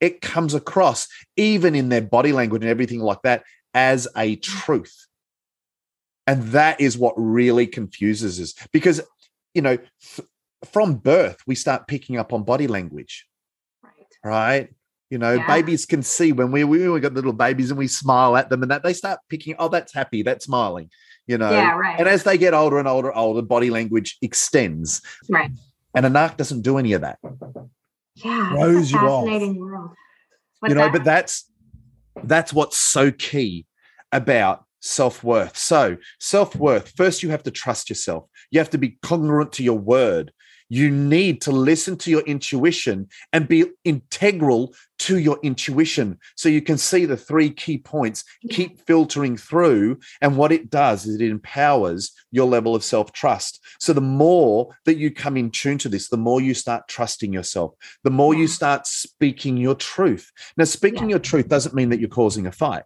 it comes across, even in their body language and everything like that, as a truth. And that is what really confuses us because, you know, from birth, we start picking up on body language Right. right? You know, Yeah. babies can see when we we we got little babies and we smile at them and that they start picking, oh, that's happy, that's smiling, you know. Yeah. Right. And as they get older and older, older, body language extends. right. And a narc doesn't do any of that. Yeah. throws you off. world. What's you know, that? but that's that's what's so key about self-worth. So, self-worth, first you have to trust yourself. You have to be congruent to your word. You need to listen to your intuition and be integral to your intuition so you can see the three key points, keep filtering through. And what it does is it empowers your level of self trust. So the more that you come in tune to this, the more you start trusting yourself, the more you start speaking your truth. Now, speaking Yeah. your truth doesn't mean that you're causing a fight.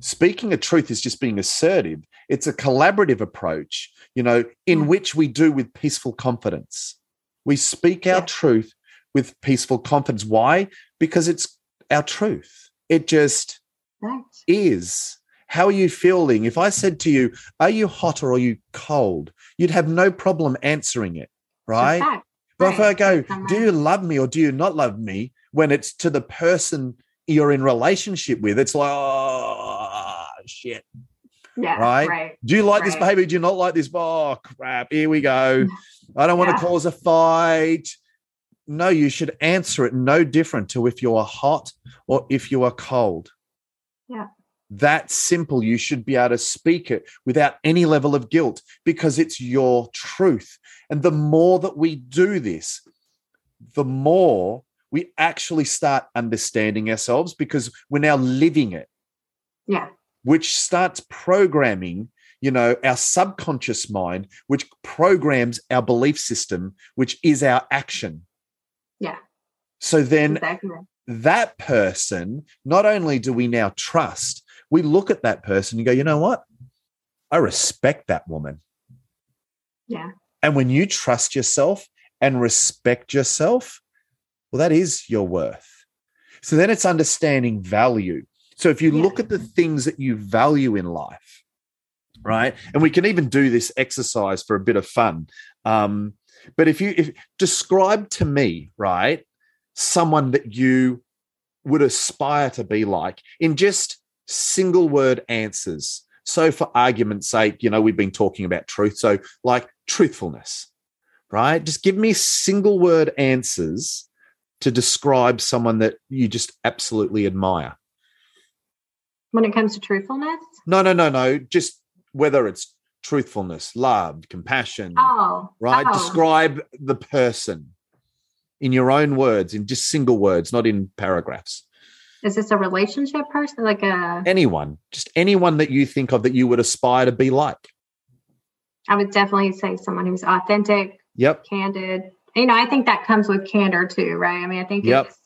Speaking a truth is just being assertive. It's a collaborative approach, you know, in which we do with peaceful confidence. We speak our Yeah. truth with peaceful confidence. Why? Because it's our truth. It just right. is. How are you feeling? If I said to you, Are you hot or are you cold? You'd have no problem answering it, right? But if I go, Do you love me or do you not love me? When it's to the person you're in relationship with, it's like, Oh, shit. Yeah. right? Right. Do you like this behavior? Do you not like this? Oh, crap. Here we go. I don't want Yeah. to cause a fight. No, you should answer it no different to if you are hot or if you are cold. Yeah. That simple. You should be able to speak it without any level of guilt because it's your truth. And the more that we do this, the more we actually start understanding ourselves because we're now living it Yeah. which starts programming you know our subconscious mind which programs our belief system which is our action Yeah. so then Exactly. that person not only do we now trust we look at that person and go you know what i respect that woman Yeah. and when you trust yourself and respect yourself well that is your worth. So then it's understanding value. So if you Yeah. look at the things that you value in life right? And we can even do this exercise for a bit of fun. Um, but if you if describe to me right someone that you would aspire to be like in just single word answers. So for argument's sake you know we've been talking about truth. So like truthfulness right? Just give me single word answers to describe someone that you just absolutely admire When it comes to truthfulness. no no no no just whether it's truthfulness love compassion Oh. right oh. describe the person in your own words in just single words not in paragraphs Is this a relationship person? Like a anyone just anyone that you think of that you would aspire to be like I would definitely say someone who's authentic, Yep. candid. You know, I think that comes with candor too, right? I mean, I think Yep. it's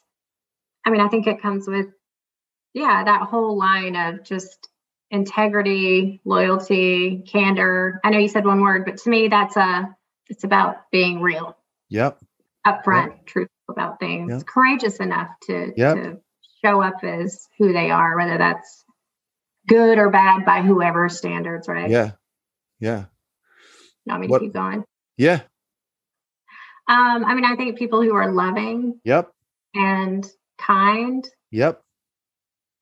I mean, I think it comes with yeah, that whole line of just integrity, loyalty, candor. I know you said one word, but to me that's a it's about being real, Yep. upfront, truthful about things, Yep. courageous enough to, Yep. to show up as who they are, whether that's good or bad by whoever standards, right? Yeah. Yeah. You want me to What- keep going? Yeah. Um, I mean, I think people who are loving Yep. and kind. Yep.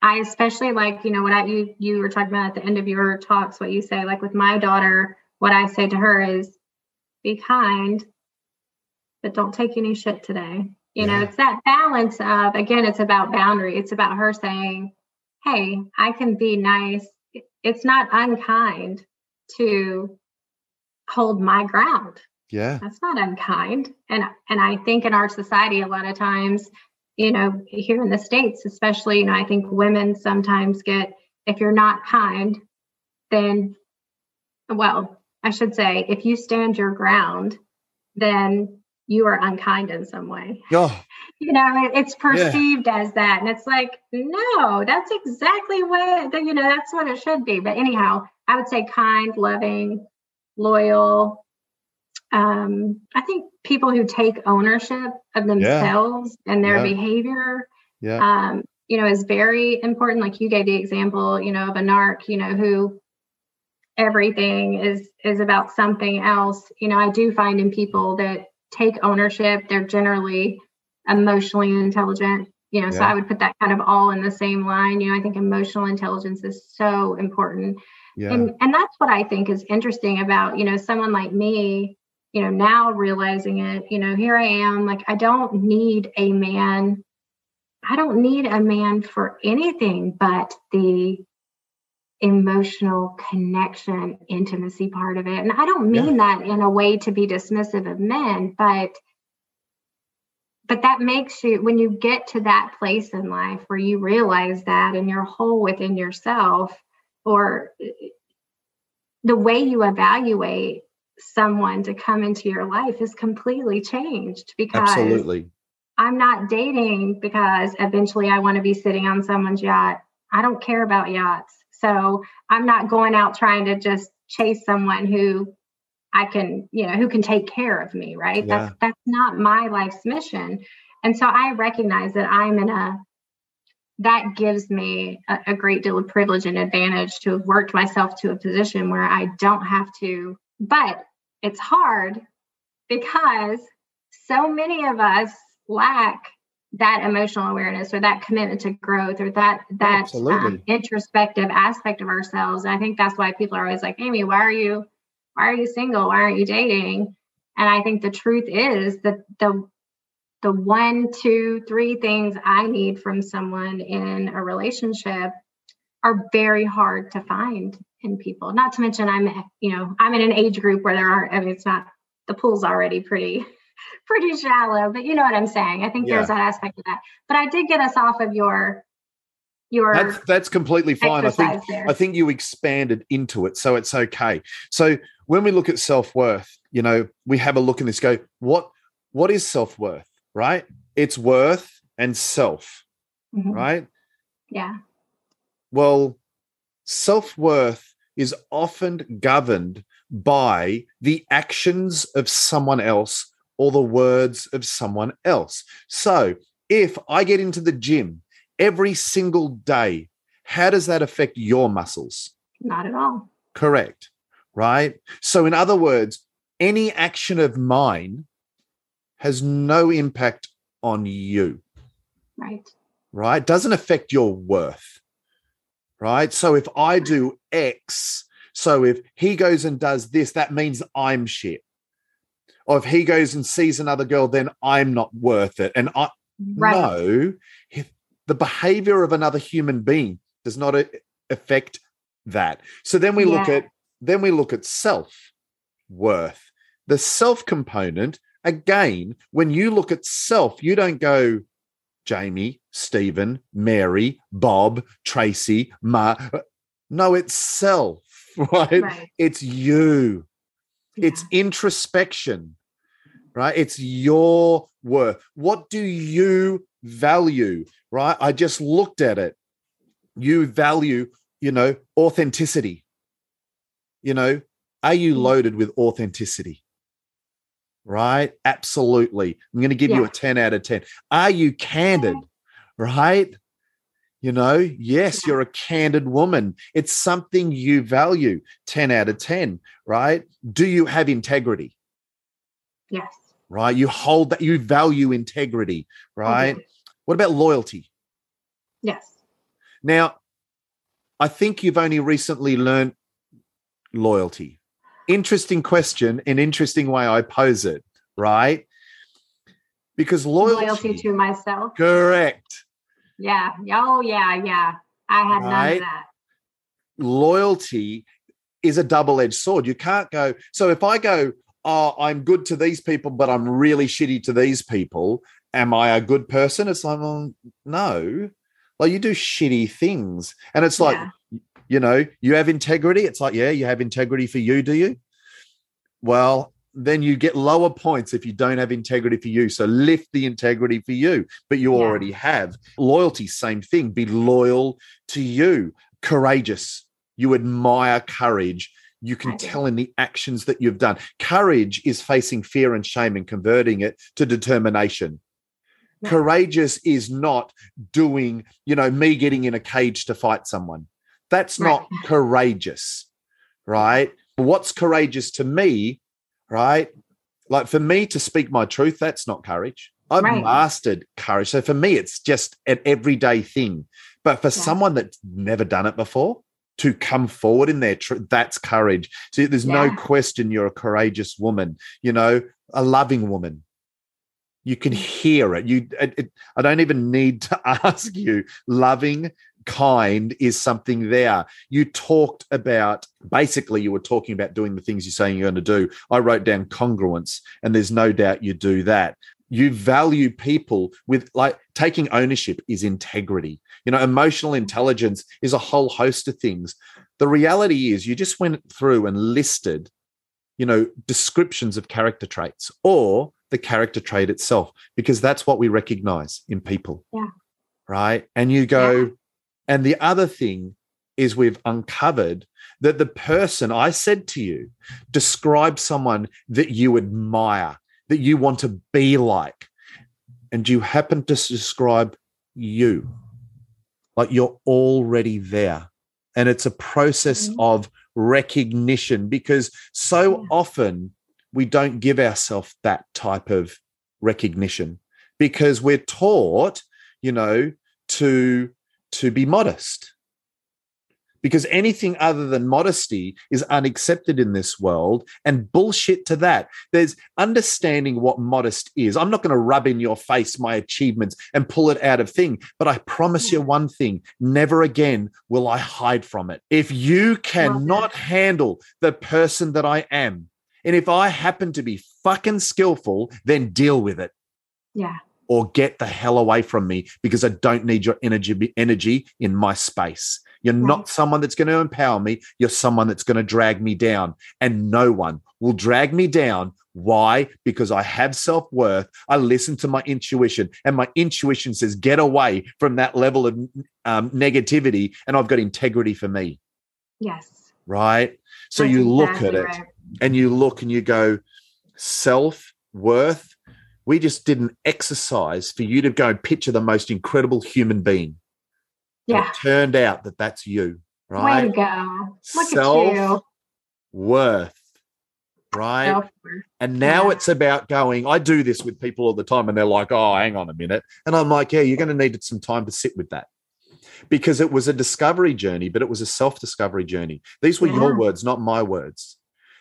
I especially like, you know, what I you you were talking about at the end of your talks, what you say, like with my daughter, what I say to her is be kind, but don't take any shit today. You know, it's that balance of again, it's about boundary. It's about her saying, Hey, I can be nice. It's not unkind to hold my ground Yeah. that's not unkind. And and i think in our society a lot of times you know here in the states especially you know i think women sometimes get if you're not kind then well i should say if you stand your ground then you are unkind in some way. Oh, you know it's perceived as that. And it's like no that's exactly what you know that's what it should be. But anyhow i would say kind loving loyal um i think people who take ownership of themselves and their Yeah. behavior yeah. um you know is very important like you gave the example you know of a narc you know who everything is is about something else you know i do find in people that take ownership they're generally emotionally intelligent you know so i would put that kind of all in the same line you know i think emotional intelligence is so important Yeah. and and that's what i think is interesting about you know someone like me you know now realizing it you know here i am like i don't need a man i don't need a man for anything but the emotional connection intimacy part of it. And i don't mean that in a way to be dismissive of men but but that makes you when you get to that place in life where you realize that and you're whole within yourself or eh, eh, the way you evaluate someone to come into your life is completely changed because Absolutely. I'm not dating because eventually I want to be sitting on someone's yacht. I don't care about yachts. So I'm not going out trying to just chase someone who I can, you know, who can take care of me, right? Yeah. That's that's not my life's mission. And so I recognize that I'm in a that gives me a, a great deal of privilege and advantage to have worked myself to a position where I don't have to, but it's hard because so many of us lack that emotional awareness or that commitment to growth or that that um, introspective aspect of ourselves. And I think that's why people are always like, Amy, why are you why are you single? Why aren't you dating? And I think the truth is that the the one, two, three things I need from someone in a relationship are very hard to find in people. Not to mention I'm, you know, I'm in an age group where there aren't, I mean, it's not the pool's already pretty pretty shallow, but you know what I'm saying. I think Yeah. there's that aspect of that. But I did get us off of your your That's that's completely fine. I think there. I think you expanded into it, so it's okay. So when we look at self worth, you know, we have a look in this. Go, what what is self worth? Right? It's worth and self. Mhm. Right? Yeah. Well, self worth is often governed by the actions of someone else or the words of someone else. So if I get into the gym every single day, how does that affect your muscles? Not at all. Correct. Right. So, in other words, any action of mine has no impact on you Right. right? Doesn't affect your worth, right? So if I do X, so if he goes and does this, that means I'm shit. Or if he goes and sees another girl, then I'm not worth it. And I Right. no, the behavior of another human being does not a- affect that. So then we look at then we look at self worth. The self component again, when you look at self, you don't go Jamie, Stephen, Mary, Bob, Tracy, Ma. No, it's self, right? Right. It's you. yeah. it's introspection, right? It's your worth. What do you value, right? I just looked at it. You value, you know, authenticity. You know, are you mm. loaded with authenticity? Right? Absolutely. I'm going to give yeah. you a 10 out of 10. Are you candid? Right? You know, yes, you're a candid woman. It's something you value 10 out of 10, right? Do you have integrity? Yes. Right? You hold that, you value integrity, right? What about loyalty? Yes. Now, I think you've only recently learned loyalty. Interesting question, an interesting way I pose it, right? Because loyalty, loyalty to myself. Correct. Yeah. Oh, yeah. Yeah. I had right? none of that. Loyalty is a double edged sword. You can't go. So if I go, oh, I'm good to these people, but I'm really shitty to these people, am I a good person? It's like, well, no. Like you do shitty things. And it's like, yeah. You know, you have integrity. It's like, yeah, you have integrity for you, do you? Well, then you get lower points if you don't have integrity for you. So lift the integrity for you, but you yeah. already have. Loyalty, same thing. Be loyal to you. Courageous. You admire courage. You can tell in the actions that you've done. Courage is facing fear and shame and converting it to determination. Yeah. Courageous is not doing, you know, me getting in a cage to fight someone. That's right. not courageous, right? What's courageous to me right? Like for me to speak my truth, that's not courage. I've right. mastered courage. So for me, it's just an everyday thing. But for yeah. someone that's never done it before, to come forward in their truth, that's courage. See, there's yeah. no question you're a courageous woman, you know, a loving woman. You can hear it. You, it, it, I don't even need to ask you. Loving, kind is something there. You talked about basically, you were talking about doing the things you're saying you're going to do. I wrote down congruence, and there's no doubt you do that. You value people with like taking ownership is integrity. You know, emotional intelligence is a whole host of things. The reality is, you just went through and listed, you know, descriptions of character traits or the character trait itself, because that's what we recognize in people. Yeah. Right. And you go, yeah and the other thing is we've uncovered that the person I said to you describe someone that you admire, that you want to be like, and you happen to describe you like you're already there. And it's a process mm-hmm. of recognition because so often we don't give ourselves that type of recognition because we're taught, you know, to to be modest. Because anything other than modesty is unaccepted in this world and bullshit to that. There's understanding what modest is. I'm not going to rub in your face my achievements and pull it out of thing, but I promise you hmm. one thing never again will I hide from it. If you cannot handle the person that I am, and if I happen to be fucking skillful, then deal with it. Yeah or get the hell away from me because I don't need your energy energy in my space. You're not someone that's going to empower me. You're someone that's going to drag me down. And no one will drag me down. Why? Because I have self worth. I listen to my intuition, and my intuition says, get away from that level of um, negativity. And I've got integrity for me. Yes. Right. So that's you look exactly at it right. and you look and you go, self worth we just did an exercise for you to go and picture the most incredible human being. Yeah. it turned out that that's you, right? Way to go. Look Self worth, right? Self-worth. And now yeah. it's about going. I do this with people all the time, and they're like, oh, hang on a minute. And I'm like, yeah, you're going to need some time to sit with that because it was a discovery journey, but it was a self discovery journey. These were yeah. your words, not my words.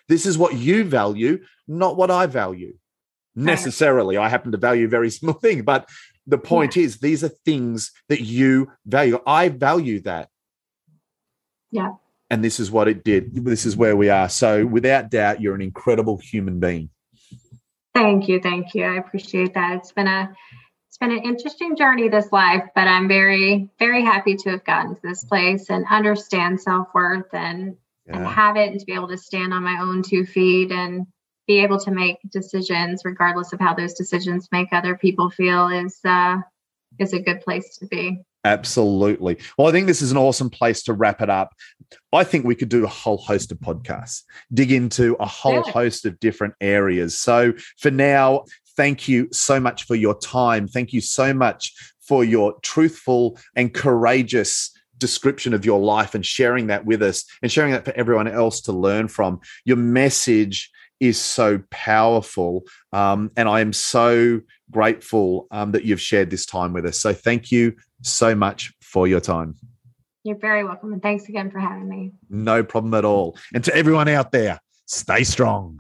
This is what you value, not what I value necessarily. I happen to value very small thing, but the point yeah. is these are things that you value. I value that. Yeah. And this is what it did. This is where we are. So without doubt, you're an incredible human being. Thank you. Thank you. I appreciate that. It's been a it's been an interesting journey this life, but I'm very, very happy to have gotten to this place and understand self-worth and yeah. and have it and to be able to stand on my own two feet and be able to make decisions regardless of how those decisions make other people feel is uh, is a good place to be. Absolutely. Well, I think this is an awesome place to wrap it up. I think we could do a whole host of podcasts, dig into a whole yeah. host of different areas. So for now, thank you so much for your time. Thank you so much for your truthful and courageous description of your life and sharing that with us and sharing that for everyone else to learn from. Your message is so powerful. Um, and I am so grateful um, that you've shared this time with us. So thank you so much for your time. You're very welcome. And thanks again for having me. No problem at all. And to everyone out there, stay strong.